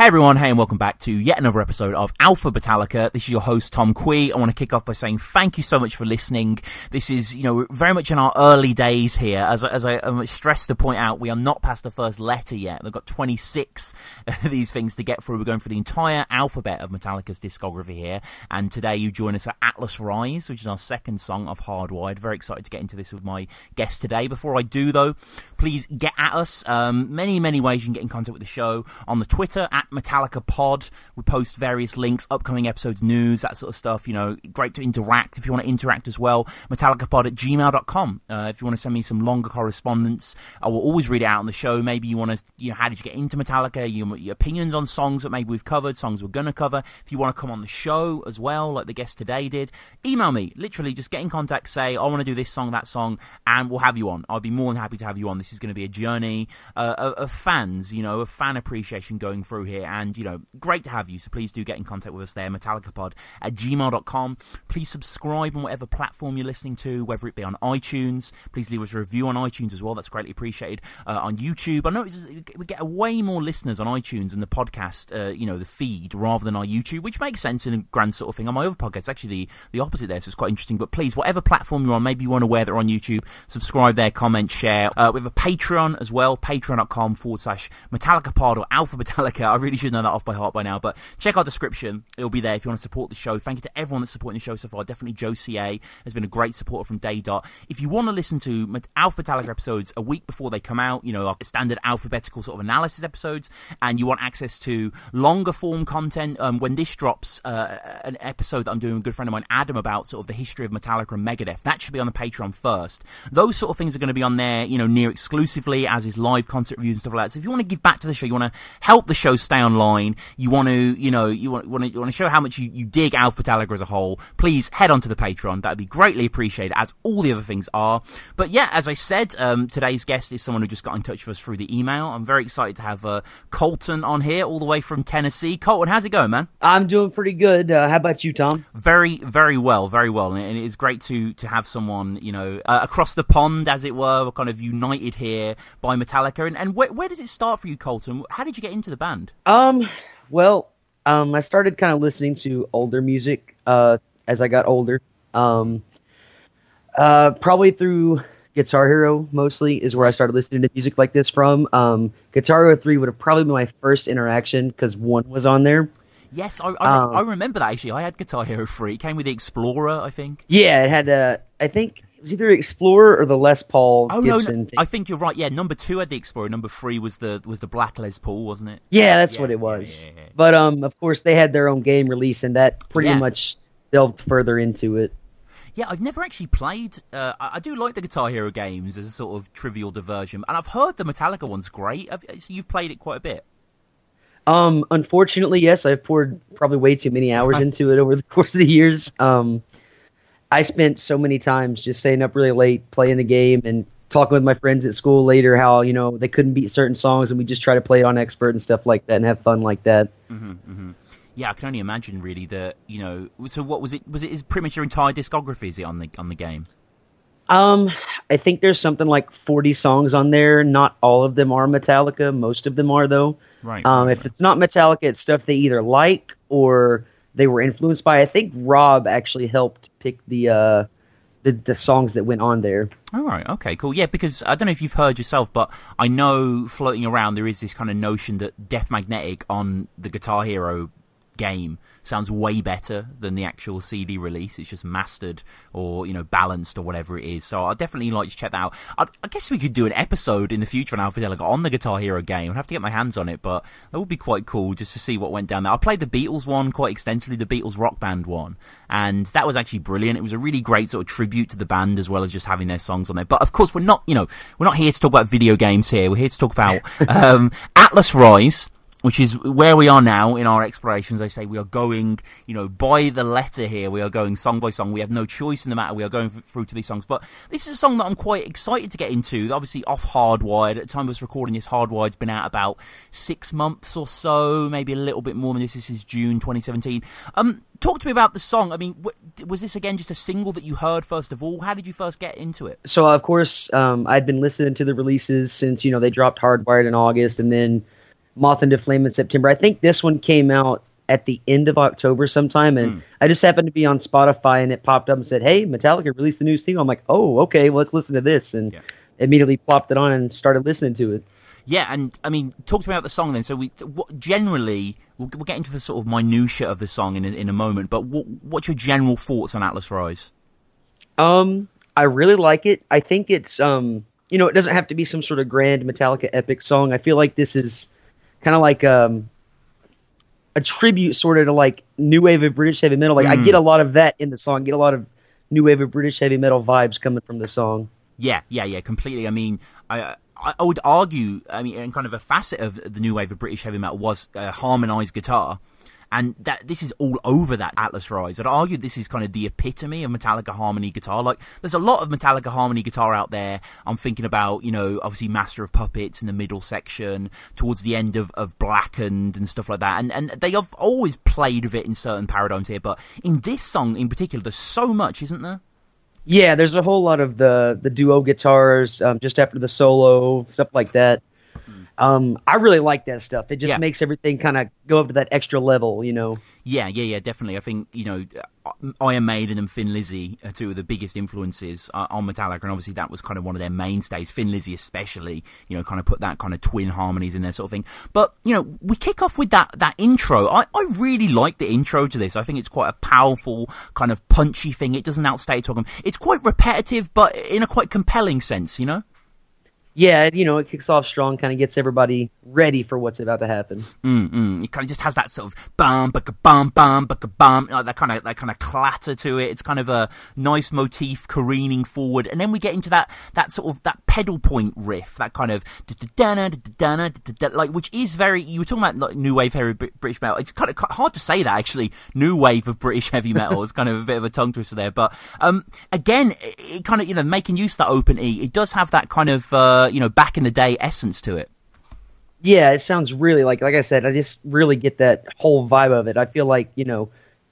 Hey everyone, hey and welcome back to yet another episode of Alpha Betallica. This is your host Tom Quee. I want to kick off by saying thank you so much for listening. This is, you know, very much in our early days here. As, as I am stressed to point out, we are not past the first letter yet. We've got 26 of these things to get through. We're going through the entire alphabet of Metallica's discography here. And today you join us at Atlas Rise, which is our second song of Hardwired. Very excited to get into this with my guest today. Before I do though, please get at us. Um, many, many ways you can get in contact with the show on the Twitter at Metallica Pod. We post various links, upcoming episodes, news, that sort of stuff. You know, great to interact. If you want to interact as well, metallicapod at gmail.com. Uh, if you want to send me some longer correspondence, I will always read it out on the show. Maybe you want to, you know, how did you get into Metallica? Your, your opinions on songs that maybe we've covered, songs we're going to cover. If you want to come on the show as well, like the guest today did, email me. Literally, just get in contact, say, I want to do this song, that song, and we'll have you on. I'll be more than happy to have you on. This is going to be a journey uh, of, of fans, you know, of fan appreciation going through here. And, you know, great to have you. So please do get in contact with us there, metallicapod at gmail.com. Please subscribe on whatever platform you're listening to, whether it be on iTunes. Please leave us a review on iTunes as well. That's greatly appreciated. Uh, on YouTube, I know we get way more listeners on iTunes and the podcast, uh, you know, the feed rather than our YouTube, which makes sense in a grand sort of thing. On my other podcast, actually the, the opposite there, so it's quite interesting. But please, whatever platform you're on, maybe you want to wear that on YouTube, subscribe there, comment, share. Uh, we have a Patreon as well, patreon.com forward slash Metallicapod or Alpha Metallica. I really should know that off by heart by now, but check our description. It'll be there if you want to support the show. Thank you to everyone that's supporting the show so far. Definitely Joe CA has been a great supporter from day dot. If you want to listen to Alpha Metallica episodes a week before they come out, you know, our standard alphabetical sort of analysis episodes, and you want access to longer form content, um, when this drops, uh, an episode that I'm doing with a good friend of mine, Adam, about sort of the history of Metallica and Megadeth, that should be on the Patreon first. Those sort of things are going to be on there, you know, near exclusively, as is live concert reviews and stuff like that. So if you want to give back to the show, you want to help the show stay online, you want to, you know, you want, want to, you want to show how much you, you dig Alpha Metallica as a whole, please head on to the Patreon. That would be greatly appreciated, as all the other things are. But yeah, as I said, um, today's guest is someone who just got in touch with us through the email. I'm very excited to have uh, Colton on here, all the way from Tennessee. Colton, how's it going, man? I'm doing pretty good. Uh, how about you, Tom? Very, very well, very well, and it is great to to have someone, you know, uh, across the pond, as it were, We're kind of united here by Metallica. And, and where, where does it start for you, Colton? How did you get into the band? Um, well, um, I started kind of listening to older music uh, as I got older. Um, uh, probably through Guitar Hero mostly is where I started listening to music like this from. Um, Guitar Hero 3 would have probably been my first interaction because 1 was on there. Yes, I, I, um, I, remember that actually. I had Guitar Hero 3. It came with the Explorer, I think. Yeah, it had, uh, I think it was either Explorer or the Les Paul oh, Gibson. No, no. I think you're right. Yeah, number two had the Explorer. Number three was the was the black Les Paul, wasn't it? Yeah, that's yeah, what it was. Yeah, yeah, but um, of course, they had their own game release, and that pretty much delved further into it. Yeah, I've never actually played. Uh, I, I, do like the Guitar Hero games as a sort of trivial diversion, and I've heard the Metallica one's great. Have, so you've played it quite a bit. Um, unfortunately, yes, I've poured probably way too many hours into it over the course of the years. Um, I spent so many times just staying up really late playing the game and talking with my friends at school later how you know they couldn't beat certain songs and we just try to play it on expert and stuff like that and have fun like that. Mm-hmm, mm-hmm. Yeah, I can only imagine really that you know. So what was it? Was it is pretty much your entire discography? Is it on the on the game? Um, I think there's something like 40 songs on there. Not all of them are Metallica. Most of them are though. Right. Um, if it's not Metallica, it's stuff they either like or they were influenced by. I think Rob actually helped pick the uh, the, the songs that went on there. All right, okay, cool. Yeah, because I don't know if you've heard yourself, but I know floating around there is this kind of notion that Death Magnetic on the Guitar Hero game sounds way better than the actual CD release. It's just mastered or you know balanced or whatever it is. So I definitely like to check that out. I, I guess we could do an episode in the future on Alpha Delega on the Guitar Hero game. I'd have to get my hands on it, but that would be quite cool just to see what went down there. I played the Beatles one quite extensively, the Beatles Rock Band one, and that was actually brilliant. It was a really great sort of tribute to the band as well as just having their songs on there. But of course, we're not you know we're not here to talk about video games here. We're here to talk about um, Atlas Rise which is where we are now in our explorations. I say we are going, you know, by the letter here. We are going song by song. We have no choice in the matter. We are going through to these songs. But this is a song that I'm quite excited to get into. Obviously, off Hardwired. At the time of us recording this, Hardwired's been out about six months or so, maybe a little bit more than this. This is June 2017. Um, talk to me about the song. I mean, was this again just a single that you heard first of all? How did you first get into it? So, of course, um, I'd been listening to the releases since you know they dropped Hardwired in August, and then Moth into Flame in September. I think this one came out at the end of October sometime, and mm. I just happened to be on Spotify and it popped up and said, "Hey, Metallica released the new single." I'm like, "Oh, okay, well, let's listen to this," and yeah. immediately plopped it on and started listening to it. Yeah, and I mean, talk to me about the song then. So we what, generally we'll, we'll, get into the sort of minutia of the song in a, in a moment, but what, what's your general thoughts on Atlas Rise? Um, I really like it. I think it's um, you know, it doesn't have to be some sort of grand Metallica epic song. I feel like this is kind of like um a tribute sort of to like new wave of British heavy metal. Like mm. I get a lot of that in the song. Get a lot of new wave of British heavy metal vibes coming from the song. Yeah, yeah, yeah, completely. I mean, I I would argue, I mean, and kind of a facet of the new wave of British heavy metal was uh, harmonized guitar and that this is all over that Atlas Rise. I'd argue this is kind of the epitome of Metallica harmony guitar. Like, there's a lot of Metallica harmony guitar out there. I'm thinking about, you know, obviously Master of Puppets in the middle section, towards the end of, of Blackened and stuff like that. And and they have always played with it in certain paradigms here, but in this song in particular, there's so much, isn't there? Yeah, there's a whole lot of the the duo guitars um, just after the solo stuff like that. Um, I really like that stuff. It just yeah. makes everything kind of go up to that extra level, you know. Yeah, yeah, yeah, definitely. I think you know, uh, Iron Maiden and Thin Lizzy are two of the biggest influences uh, on Metallica, and obviously that was kind of one of their mainstays. Thin Lizzy, especially, you know, kind of put that kind of twin harmonies in there, sort of thing. But you know, we kick off with that that intro. I I really like the intro to this. I think it's quite a powerful kind of punchy thing. It doesn't outstay talking. It's quite repetitive, but in a quite compelling sense, you know yeah, you know, it kicks off strong, kind of gets everybody ready for what's about to happen. Mm-mm. It kind of just has that sort of bum, bum, bum, bum, bum, like that kind of that kind of clatter to it. It's kind of a nice motif careening forward, and then we get into that that sort of that pedal point riff, that kind of like which is very. You were talking about like new wave heavy British metal. It's kind of hard to say that actually. New wave of British heavy metal is kind of a bit of a tongue twister there, but um, again, it, it kind of you know making use of that open E, it does have that kind of. Uh, you know back in the day essence to it. Yeah, it sounds really like like I said, I just really get that whole vibe of it. I feel like you know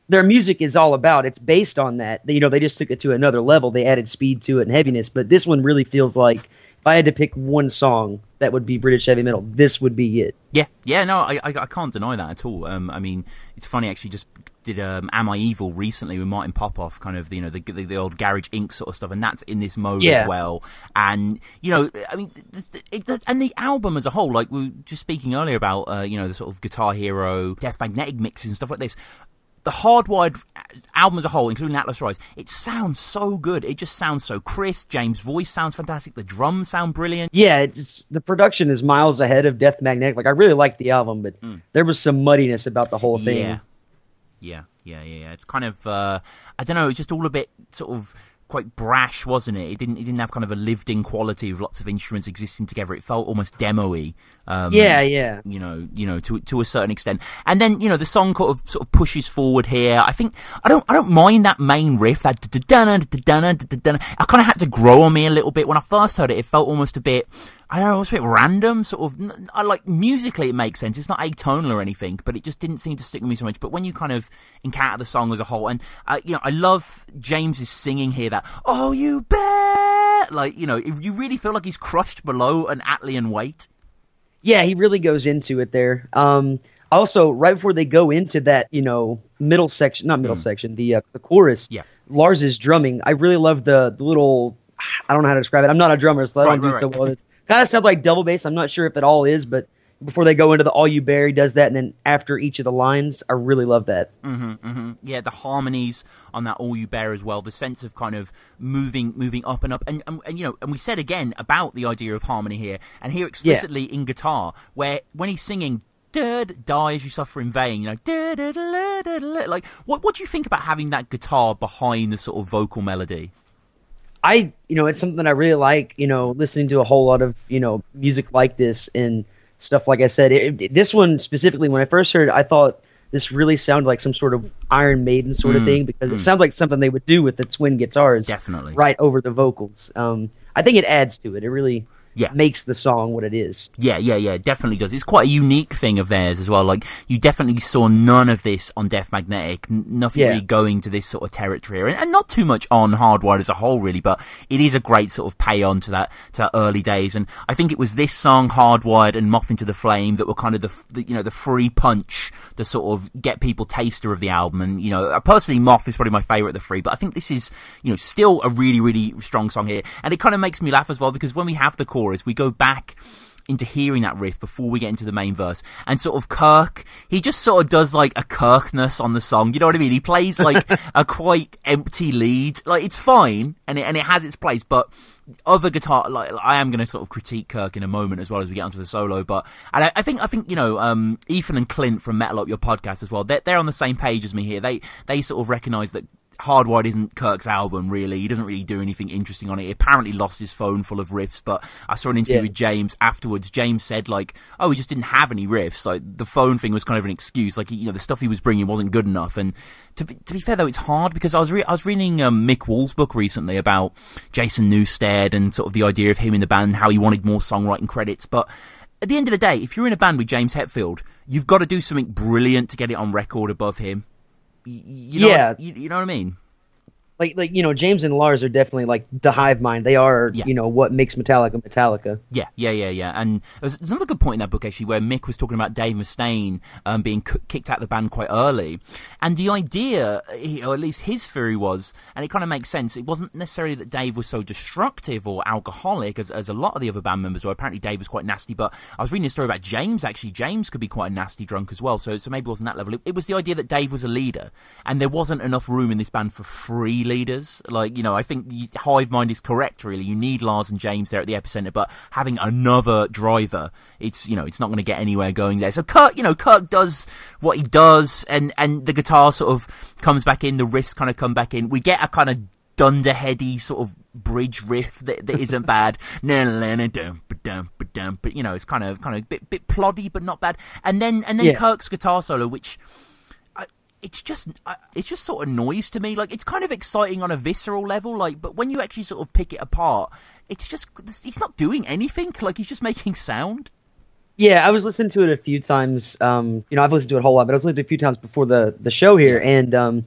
their music is all about. It's based on that. You know, they just took it to another level. They added speed to it and heaviness, but this one really feels like if I had to pick one song that would be British heavy metal, this would be it. Yeah, yeah, no, I, I, I can't deny that at all. Um, I mean, it's funny actually. Just did um, Am I Evil recently with Martin Popoff, kind of you know the, the, the old Garage Inc. sort of stuff, and that's in this mode yeah. as well. And you know, I mean, it, it, and the album as a whole, like we were just speaking earlier about, uh, you know, the sort of Guitar Hero, Death Magnetic mixes and stuff like this the hardwired album as a whole, including Atlas Rise, it sounds so good. It just sounds so crisp. James' voice sounds fantastic. The drums sound brilliant. Yeah, it's the production is miles ahead of Death Magnetic. Like I really liked the album, but mm. there was some muddiness about the whole thing. Yeah, yeah, yeah, yeah. It's kind of uh, I don't know. It's just all a bit sort of quite brash, wasn't it? It didn't it didn't have kind of a lived in quality of lots of instruments existing together. It felt almost demo-y. Um, yeah, yeah. You know, you know, to to a certain extent. And then you know the song kind of sort of pushes forward here. I think I don't I don't mind that main riff. That I kind of had to grow on me a little bit when I first heard it. It felt almost a bit I don't know, it's a bit random, sort of. I like musically, it makes sense. It's not atonal or anything, but it just didn't seem to stick with me so much. But when you kind of encounter the song as a whole, and uh, you know, I love James's singing here. That oh, you bet, like you know, you really feel like he's crushed below an Atlian weight. Yeah, he really goes into it there. Um, also, right before they go into that, you know, middle section, not middle mm. section, the uh, the chorus. Yeah. Lars is drumming. I really love the, the little. I don't know how to describe it. I'm not a drummer, so I don't right, do right, so well. Kind of sounds like double bass. I'm not sure if it all is, but before they go into the all you bury does that and then after each of the lines i really love that mm-hmm, mm-hmm. yeah the harmonies on that all you bear as well the sense of kind of moving moving up and up and, and, and you know and we said again about the idea of harmony here and here explicitly yeah. in guitar where when he's singing die as you suffer in vain you know like what what do you think about having that guitar behind the sort of vocal melody I, you know, it's something that I really like, you know, listening to a whole lot of, you know, music like this and stuff. Like I said, it, it, this one specifically, when I first heard it, I thought this really sounded like some sort of Iron Maiden sort mm, of thing because mm. it sounds like something they would do with the twin guitars, definitely, right over the vocals. Um, I think it adds to it. It really, Yeah. makes the song what it is. Yeah, yeah, yeah, definitely does. It's quite a unique thing of theirs as well. Like, you definitely saw none of this on Death Magnetic, nothing Yeah. really going to this sort of territory, and, and not too much on Hardwired as a whole, really, but it is a great sort of pay on to that, to that early days. And I think it was this song, Hardwired and Moth into the Flame, that were kind of the, the you know, the free punch, the sort of get people taster of the album. And, you know, uh, personally, Moth is probably my favourite of the three, but I think this is, you know, still a really, really strong song here. And it kind of makes me laugh as well, because when we have the chorus, we go back into hearing that riff before we get into the main verse. And sort of Kirk, he just sort of does like a Kirkness on the song. You know what I mean? He plays like a quite empty lead. Like it's fine and it, and it has its place, but other guitar, like I am going to sort of critique Kirk in a moment as well as we get onto the solo. But and I, I think I think you know um, Ethan and Clint from Metal Up Your podcast as well. They're they're on the same page as me here. They they sort of recognise that Hardwired isn't Kirk's album really. He doesn't really do anything interesting on it. He apparently lost his phone full of riffs, but I saw an interview Yeah. with James afterwards. James said like, "Oh, he just didn't have any riffs. Like the phone thing was kind of an excuse. Like you know, the stuff he was bringing wasn't good enough." And to be, to be fair though, it's hard because I was re- I was reading um, Mick Wall's book recently about Jason Newsted and sort of the idea of him in the band, how he wanted more songwriting credits, but. At the end of the day, if you're in a band with James Hetfield, you've got to do something brilliant to get it on record above him. You know Yeah. what, you, you know what I mean? Like like you know, James and Lars are definitely like the hive mind. They are Yeah. you know what makes Metallica Metallica. Yeah, yeah, yeah, yeah. And there's, another good point in that book actually where Mick was talking about Dave Mustaine um, being c- kicked out of the band quite early, and the idea, or at least his theory was, and it kind of makes sense. It wasn't necessarily that Dave was so destructive or alcoholic as, as a lot of the other band members were. Apparently, Dave was quite nasty. But I was reading a story about James. Actually, James could be quite a nasty drunk as well. So, so maybe it wasn't that level. It, it was the idea that Dave was a leader, and there wasn't enough room in this band for free leaders. Like you know, I think Hive Mind is correct. Really, you need Lars and James there at the epicenter, but having another driver, it's you know, it's not going to get anywhere going there. So Kirk, you know, Kirk does what he does, and and the guitar sort of comes back in, the riffs kind of come back in. We get a kind of dunderheady sort of bridge riff that, that isn't bad. But you know, it's kind of kind of bit bit ploddy, but not bad. And then and then Yeah. Kirk's guitar solo, which it's just it's just sort of noise to me. Like it's kind of exciting on a visceral level, like but when you actually sort of pick it apart, it's just he's not doing anything. Like he's just making sound. Yeah, I was listening to it a few times. Um, you know, I've listened to it a whole lot, but I was listening to it a few times before the the show here, and um,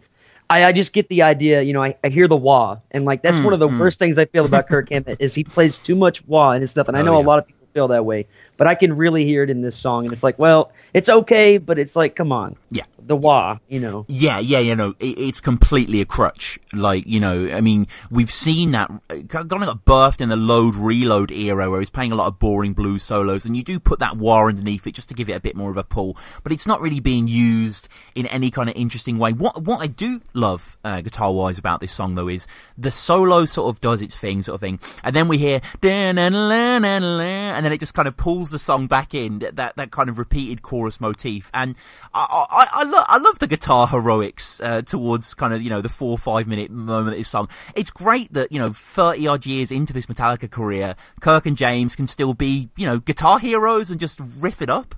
I, I just get the idea. You know, I, I hear the wah, and like that's one of the worst things I feel about Kirk Hammett is he plays too much wah in his stuff, and I Oh, know a lot of people feel that way, but I can really hear it in this song, and it's like, well, it's okay, but it's like, come on, Yeah. The wah, you know. Yeah, yeah, you know, it, it's completely a crutch. Like, you know, I mean, we've seen that. Of got birthed in the load reload era where he's playing a lot of boring blues solos, and you do put that war underneath it just to give it a bit more of a pull. But it's not really being used in any kind of interesting way. What what I do love uh, guitar wise about this song though is the solo sort of does its thing, sort of thing, and then we hear and then it just kind of pulls the song back in that that, that kind of repeated chorus motif. And I I, I, lo- I love the guitar heroics uh, towards kind of you know the four or five minute moment of this song. It's great that you know thirty odd years into this Metallica career, Kirk and James can still be you know guitar heroes and just riff it up.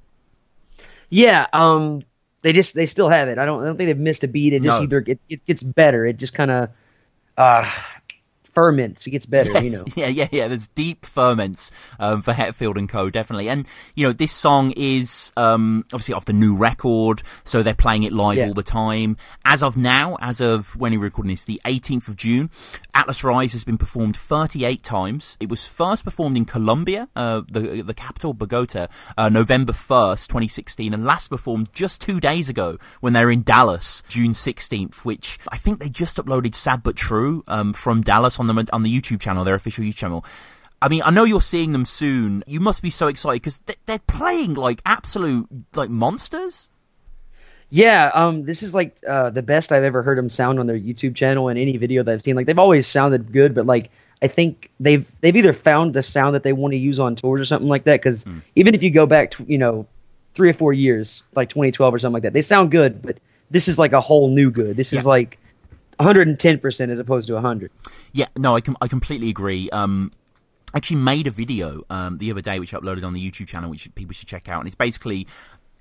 Yeah, um, they just they still have it. I don't I don't think they've missed a beat. It just No. either it, it gets better. It just kind of uh ferments. It gets better. You know. Yeah, yeah, yeah. There's deep ferments um, for Hetfield and Co. Definitely, and you know this song is um, obviously off the new record, so they're playing it live Yeah. all the time. As of now, as of when we're recording this, the 18th of June, Atlas Rise has been performed 38 times. It was first performed in Colombia, uh, the the capital Bogota, uh, November 1st, 2016, and last performed just two days ago when they were in Dallas, June 16th. Which I think they just uploaded "Sad but True" um, from Dallas on the on the YouTube channel, their official YouTube channel. I mean, I know you're seeing them soon. You must be so excited because they're playing like absolute like monsters. Yeah, um, this is like uh, the best I've ever heard them sound on their YouTube channel and any video that I've seen. Like they've always sounded good, but like I think they've they've either found the sound that they want to use on tours or something like that. Because even if you go back, to, you know, three or four years, like 2012 or something like that, they sound good. But this is like a whole new good. This is like 110 percent as opposed to 100. Yeah, no, I com- I completely agree. Um, I actually made a video um, the other day which I uploaded on the YouTube channel, which people should check out, and it's basically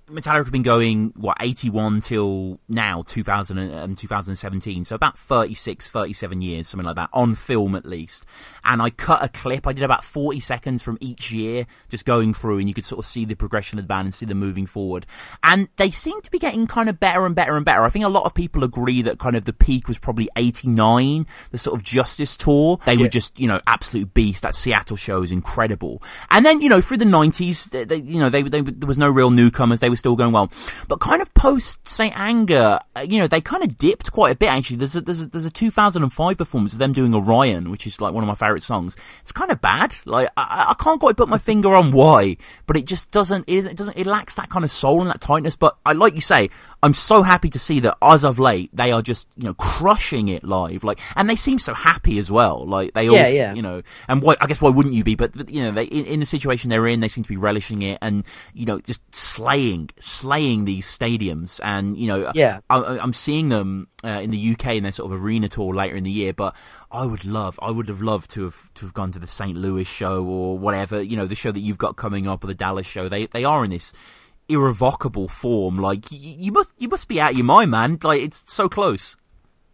Metallica have been going, what, 81 till now, 2000 and um, 2017. So about 36, 37 years, something like that, on film at least. And I cut a clip. I did about 40 seconds from each year, just going through, and you could sort of see the progression of the band and see them moving forward. And they seem to be getting kind of better and better and better. I think a lot of people agree that kind of the peak was probably 89, the sort of Justice tour. They yeah. were just, you know, absolute beast. That Seattle show is incredible. And then, you know, through the 90s, they, they, you know, they, they, there was no real newcomers. They were still going well. But kind of post Saint Anger, uh, you know, they kind of dipped quite a bit actually. There's a, there's a, there's a 2005 performance of them doing Orion, which is like one of my favorite songs. It's kind of bad. Like I, I can't quite put my finger on why, but it just doesn't it, it doesn't it lacks that kind of soul and that tightness. But I like you say, I'm so happy to see that as of late they are just you know crushing it live. Like and they seem so happy as well. Like they all yeah, yeah. you know and why I guess why wouldn't you be? But, but you know they in, in the situation they're in, they seem to be relishing it and you know just slaying slaying these stadiums, and you know, yeah, I, am seeing them uh, in the UK in their sort of arena tour later in the year. But I would love, I would have loved to have to have gone to the St. Louis show or whatever, you know, the show that you've got coming up or the Dallas show. They they are in this irrevocable form. Like you, you must you must be out your mind, man. Like it's so close.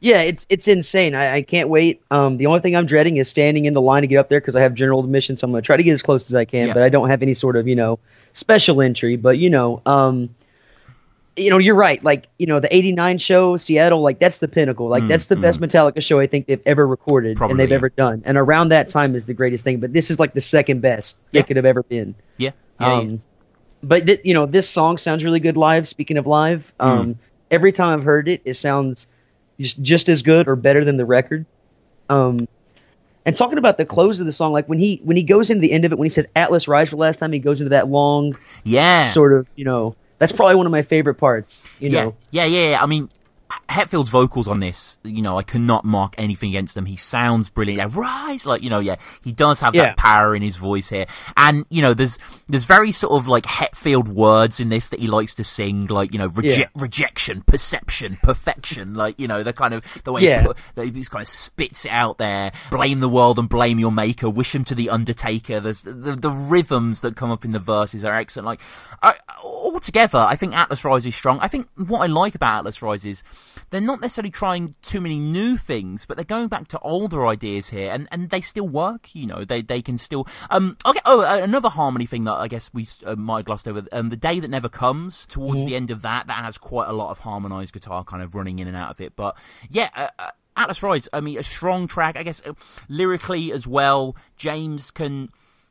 Yeah, it's it's insane. I, I can't wait. Um, the only thing I'm dreading is standing in the line to get up there because I have general admission, so I'm gonna try to get as close as I can. Yeah. But I don't have any sort of you know special entry. But you know, um, you know, you're right. Like, you know, the 89 show, Seattle, like, that's the pinnacle. Like, mm, that's the mm. best Metallica show I think they've ever recorded Probably, and they've yeah. ever done. And around that time is the greatest thing. But this is like the second best yeah. it could have ever been. Yeah. yeah um, but, th- you know, this song sounds really good live. Speaking of live, mm. um, mm. every time I've heard it, it sounds just, just as good or better than the record. Um, and talking about the close of the song, like when he when he goes into the end of it, when he says Atlas Rise for the last time, he goes into that long, yeah, sort of, you know, that's probably one of my favorite parts. You yeah, know. Yeah, yeah, yeah. I mean, Hetfield's vocals on this, you know, I cannot mark anything against them. He sounds brilliant. Yeah, rise, like you know, yeah, he does have yeah. that power in his voice here, and you know, there's there's very sort of like Hetfield words in this that he likes to sing, like you know, reje- yeah. rejection, perception, perfection, like you know, the kind of the way yeah. he, put, he just kind of spits it out there. Blame the world and blame your maker. Wish him to the Undertaker. There's the, the, the rhythms that come up in the verses are excellent. Like I, altogether, I think Atlas Rise is strong. I think what I like about Atlas Rise is they're not necessarily trying too many new things, but they're going back to older ideas here, and, and they still work. You know, they they can still. Um, okay. Oh, uh, another harmony thing that I guess we uh, might have glossed over. Um, the day that never comes. Towards mm-hmm. the end of that, that has quite a lot of harmonized guitar kind of running in and out of it. But yeah. Uh, uh Atlas Rise, I mean, a strong track, I guess, uh, lyrically as well. James can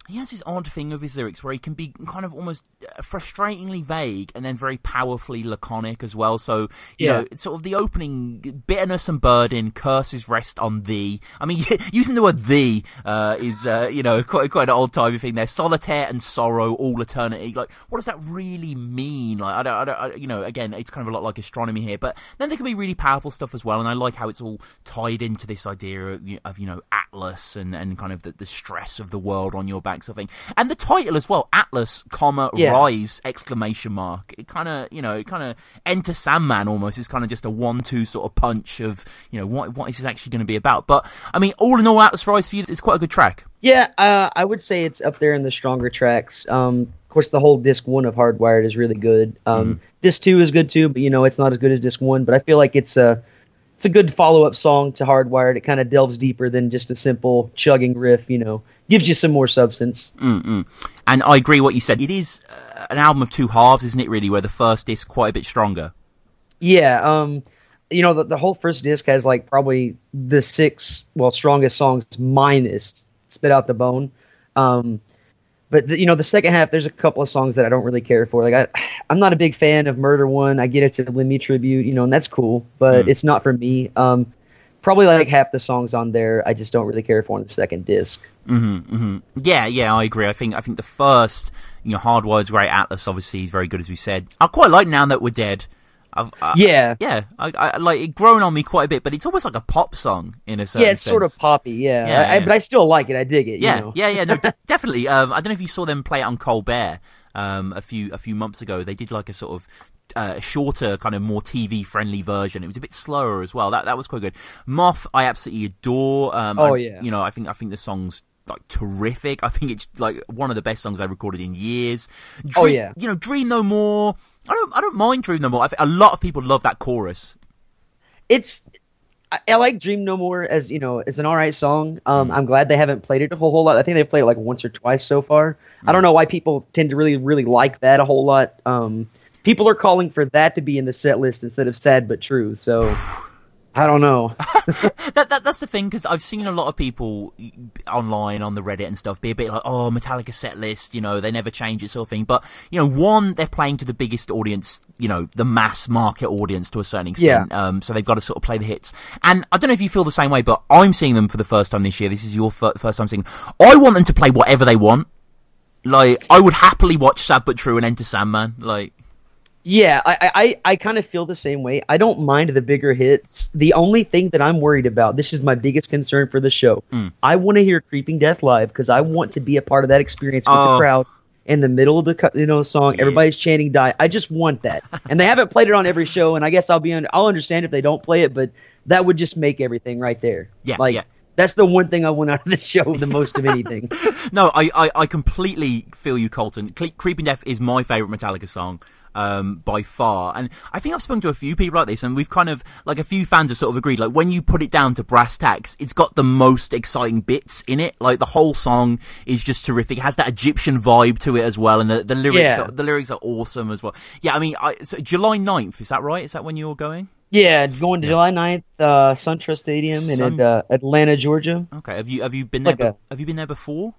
he has this odd thing of his lyrics where he can be kind of almost uh, frustratingly vague and then very powerfully laconic as well. So, you yeah. know, it's sort of the opening bitterness and burden, curses rest on thee. I mean, using the word thee, uh, is, uh, you know, quite, quite an old timey thing there. Solitaire and sorrow, all eternity. Like, what does that really mean? Like, I don't, I don't, I, you know, again, it's kind of a lot like astronomy here, but then there can be really powerful stuff as well. And I like how it's all tied into this idea of, of you know, Atlas and, and kind of the, the stress of the world on your back sort of thing. And the title as well, Atlas, comma yeah. Rise exclamation mark. It kind of you know, it kind of Enter Sandman almost. It's kind of just a one-two sort of punch of you know what what is this actually going to be about. But I mean, all in all, Atlas Rise for you, it's quite a good track. Yeah, uh, I would say it's up there in the stronger tracks. Um, of course, the whole disc one of Hardwired is really good. Um, mm. Disc two is good too, but you know it's not as good as disc one. But I feel like it's a it's a good follow up song to Hardwired. It kind of delves deeper than just a simple chugging riff. You know, gives you some more substance. Mm-mm. And I agree what you said. It is uh, an album of two halves, isn't it? Really, where the first disc quite a bit stronger. Yeah. Um. You know, the, the whole first disc has like probably the six well strongest songs minus "Spit Out the Bone." Um but the, you know the second half there's a couple of songs that i don't really care for. Like i i'm not a big fan of murder one. I get it to lemmy tribute you know and that's cool but mm. it's not for me. Um probably like half the songs on there i just don't really care for on the second disc. Mm-hmm, mm-hmm. yeah yeah i agree. I think i think the first you know hardwired's great atlas obviously is very good as we said. I quite like now that we're dead I've, I, yeah, yeah. I, I, like it grown on me quite a bit, but it's almost like a pop song in a sense. Yeah, it's sense. sort of poppy. Yeah, yeah, I, but I still like it. I dig it. Yeah, you know? yeah, yeah. No, definitely. Um, I don't know if you saw them play it on Colbert um, a few a few months ago. They did like a sort of uh, shorter, kind of more TV friendly version. It was a bit slower as well. That that was quite good. Moth, I absolutely adore. Um, oh I, yeah. You know, I think I think the songs like terrific. I think it's like one of the best songs I've recorded in years. Dream, Oh, yeah. you know, Dream No More. I don't, I don't mind Dream No More. I think a lot of people love that chorus. it's I, I like Dream No More as you know as an alright song. Um, I'm glad they haven't played it a whole, whole lot. I think they've played it like once or twice so far. I don't know why people tend to really really like that a whole lot. Um, people are calling for that to be in the set list instead of Sad but True. So I don't know. That, that that's the thing because I've seen a lot of people online on the Reddit and stuff be a bit like, oh, Metallica set list, you know, they never change it sort of thing. But you know, one, they're playing to the biggest audience, you know, the mass market audience to a certain extent. Um, so they've got to sort of play the hits. And I don't know if you feel the same way, but I'm seeing them for the first time this year. This is your fir- first time seeing. I want them to play whatever they want. Like, I would happily watch Sad but True and Enter Sandman. Like, Yeah, I I, I kind of feel the same way. I don't mind the bigger hits. The only thing that I'm worried about, this is my biggest concern for the show. Mm. I want to hear Creeping Death live because I want to be a part of that experience with Oh. the crowd in the middle of the you know song. Everybody's chanting "Die." I just want that, and they haven't played it on every show. And I guess I'll be on. I'll understand if they don't play it, but that would just make everything right there. Yeah, like yeah. that's the one thing I want out of the show the most of anything. No, I, I, I completely feel you, Colton. Cle- Creeping Death is my favourite Metallica song. Um, by far, and I think I've spoken to a few people like this, and we've kind of like a few fans have sort of agreed. Like when you put it down to brass tacks, it's got the most exciting bits in it. Like the whole song is just terrific. It has that Egyptian vibe to it as well, and the, the lyrics, Yeah. are, the lyrics are awesome as well. Yeah, I mean, I, so July 9th, is that right? Is that when you're going? yeah, going to July 9th, uh, SunTrust Stadium in uh, Atlanta, Georgia. Okay, have you have you been Like there? a- be- have you been there before?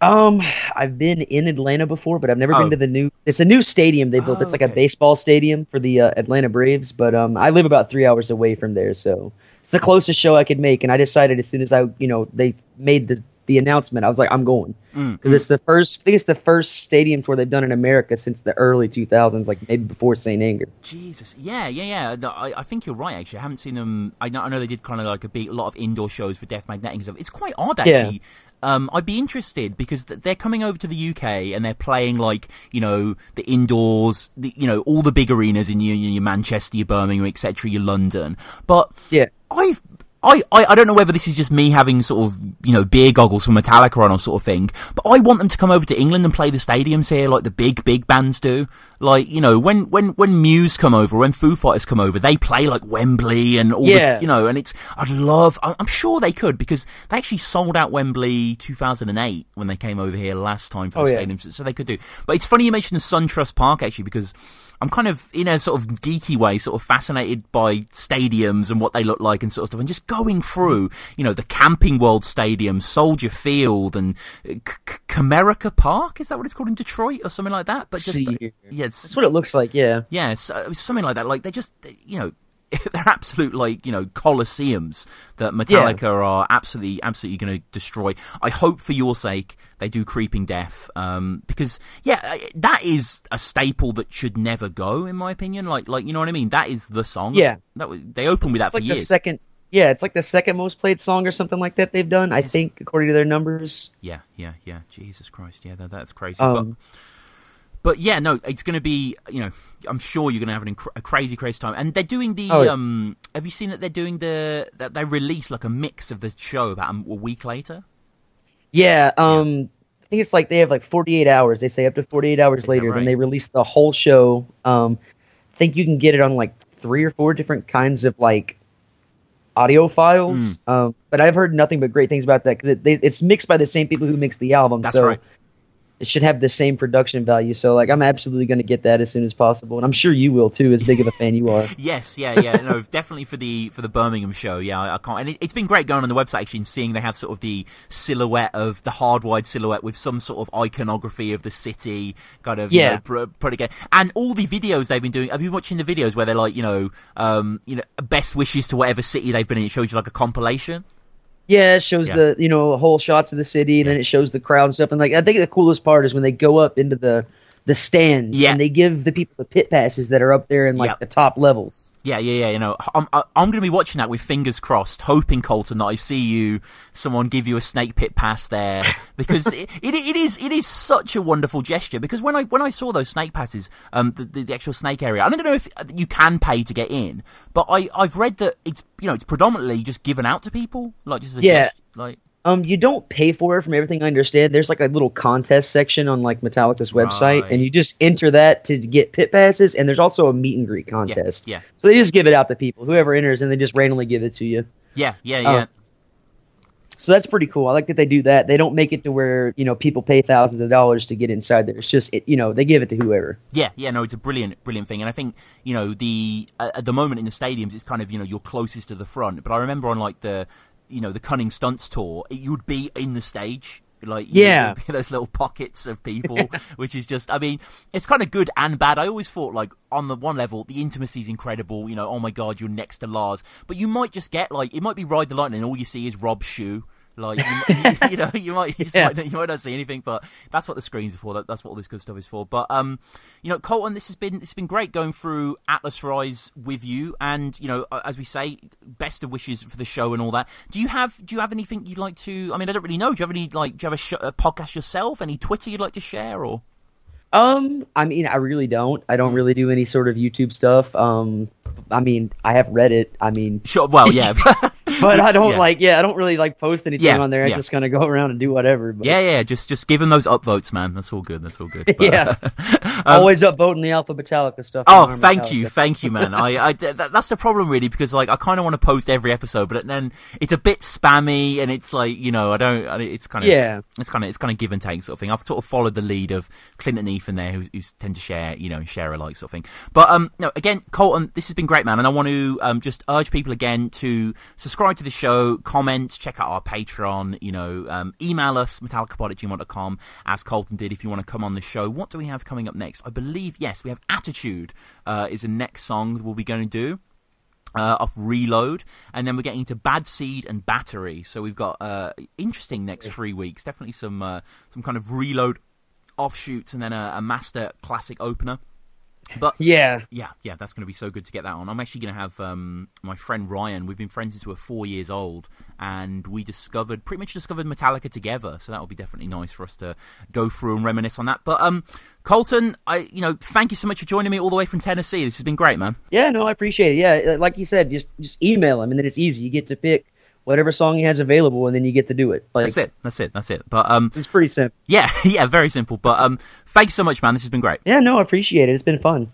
Um, I've been in Atlanta before, but I've never Oh. been to the new. It's a new stadium they built. Oh, it's like a baseball stadium for the uh, Atlanta Braves. But um, I live about three hours away from there, so it's the closest show I could make. And I decided as soon as I, you know, they made the the announcement, I was like, I'm going Mm, because it's the first. I think it's the first stadium tour they've done in America since the early 2000s, like maybe before St. Anger. Jesus, yeah, yeah, yeah. I, I think you're right. Actually, I haven't seen them. I know, I know they did kind of like a big, a lot of indoor shows for Death Magnetic and stuff. It's quite odd, actually. Yeah. Um, I'd be interested because th- they're coming over to the UK and they're playing like you know the indoors, the, you know all the big arenas in your, your Manchester, your Birmingham, etc., your London. But Yeah. I've I, I, I don't know whether this is just me having sort of, you know, beer goggles from Metallica on or sort of thing, but I want them to come over to England and play the stadiums here like the big, big bands do. Like, you know, when, when, when Muse come over, when Foo Fighters come over, they play like Wembley and all Yeah. the, you know, and it's, I'd love, I'm sure they could because they actually sold out Wembley 2008 when they came over here last time for oh, the Oh, yeah. stadiums, so they could do. But it's funny you mentioned the SunTrust Park actually because I'm kind of in a sort of geeky way, sort of fascinated by stadiums and what they look like and sort of stuff, and just going through, you know, the Camping World Stadium, Soldier Field, and uh, C- C- Comerica Park. Is that what it's called in Detroit or something like that? But just See yeah, it's, That's what it looks like. Yeah. yeah, so, something like that. Like they're just, you know, they're absolute like you know coliseums that Metallica are absolutely, absolutely going to destroy. I hope for your sake they do Creeping Death, um, because yeah, that is a staple that should never go, in my opinion. Like, like you know what I mean? That is the song. Yeah. that was, they opened with that It's like for the years. second. Yeah, it's like the second most played song or something like that they've done. I think, according to their numbers. Yeah, yeah, yeah. Jesus Christ, yeah, that, that's crazy. Um, but, but yeah, no, it's going to be, you know, I'm sure you're going to have an inc- a crazy, crazy time. And they're doing the, Oh, yeah. um, have you seen that they're doing the, that they release like a mix of the show about a, a week later? Yeah, um, I think it's like they have like 48 hours. They say up to 48 hours that later, right? then they release the whole show. Um, I think you can get it on like three or four different kinds of like audio files. Hmm. Um, but I've heard nothing but great things about that because it, it's mixed by the same people who mixed the album. That's so right. It should have the same production value. So like, I'm absolutely going to get that as soon as possible, and I'm sure you will too, as big of a fan you are. Yes, yeah, yeah, no, definitely for the for the Birmingham show. Yeah, I, I can't. And it, it's been great going on the website actually and seeing they have sort of the silhouette of the hardwired silhouette with some sort of iconography of the city, kind of Yeah. you know, pr- put again, and all the videos they've been doing. Have you been watching the videos where they're like, you know, um, you know, best wishes to whatever city they've been in? It shows you like a compilation. Yeah, it shows Yeah. the you know whole shots of the city, and then it shows the crowd and stuff. And like, I think the coolest part is when they go up into the the stands, Yeah. and they give the people the pit passes that are up there in like Yep. the top levels. Yeah, yeah, yeah. You know, I'm I'm going to be watching that with fingers crossed, hoping Colton that I see you, someone give you a snake pit pass there because it, it it is it is such a wonderful gesture. Because when I when I saw those snake passes, um, the, the, the actual snake area, I don't know if you can pay to get in, but I I've read that it's you know it's predominantly just given out to people, like just as a Yeah. gest- like Um, you don't pay for it from everything I understand. There's like a little contest section on like Metallica's website, Right. and you just enter that to get pit passes. And there's also a meet and greet contest. yeah. So they just give it out to people, whoever enters, and they just randomly give it to you. Yeah, yeah, Oh. yeah. So that's pretty cool. I like that they do that. They don't make it to where you know people pay thousands of dollars to get inside there. It's just it, you know they give it to whoever. Yeah, yeah, no, it's a brilliant, brilliant thing, and I think you know the uh, at the moment in the stadiums, it's kind of you know you're closest to the front. But I remember on like the you know the Cunning Stunts tour, you'd be in the stage. Like know, Yeah. those little pockets of people, which is just, I mean, it's kind of good and bad. I always thought, like, on the one level, the intimacy is incredible. You know, oh my god, you're next to Lars, but you might just get like, it might be Ride the Lightning, and all you see is Rob's shoe. Like you, you, you know, you might you, Yeah. might, not- you might not see anything, but that's what the screens are for. That, that's what all this good stuff is for. But um, you know, Colton, this has been it's been great going through Atlas Rise with you, and you know, as we say, best of wishes for the show and all that. Do you have do you have anything you'd like to? I mean, I don't really know. Do you have any like do you have a, sh- a podcast yourself? Any Twitter you'd like to share or? Um, I mean, I really don't. I don't really do any sort of YouTube stuff. Um, I mean, I have Reddit. I mean, Sure. Well, yeah. but I don't Yeah. like. Yeah, I don't really like post anything Yeah, on there. I'm yeah. just gonna go around and do whatever. But yeah, yeah. Just just give them those upvotes, man. That's all good. That's all good. But, Yeah. always upvoting the Alpha Metallica stuff. Oh, thank you, thank you, man. I, I, that, that's the problem really because like I kind of want to post every episode, but then it's a bit spammy and it's like you know I don't. I- It's kind of Yeah. It's kind of it's kind of give and take sort of thing. I've sort of followed the lead of Clint and Ethan there, who, who tend to share you know share alike sort of thing. But um, no, again, Colton, this has been great, man, and I want to um just urge people again to subscribe to the show, comment, check out our Patreon, you know, um, email us metallicapod at gmail.com as Colton did if you want to come on the show. What do we have coming up next? I believe yes, we have Attitude uh, is the next song that we'll be going to do uh, off Reload, and then we're getting into Bad Seed and Battery. So we've got uh, interesting next three weeks. Definitely some uh, some kind of Reload offshoots, and then a, a Master Classic opener. But Yeah. yeah, yeah, that's going to be so good to get that on. I'm actually going to have um, my friend Ryan. We've been friends since we were four years old, and we discovered pretty much discovered Metallica together. So that will be definitely nice for us to go through and reminisce on that. But um, Colton, I you know, thank you so much for joining me all the way from Tennessee. This has been great, man. Yeah, no, I appreciate it. Yeah, like you said, just just email him, and then it's easy. You get to pick whatever song he has available, and then you get to do it. Like That's it. That's it. That's it. But um, it's pretty simple. yeah, yeah, very simple. But um, thanks so much, man. This has been great. Yeah, no, I appreciate it. It's been fun.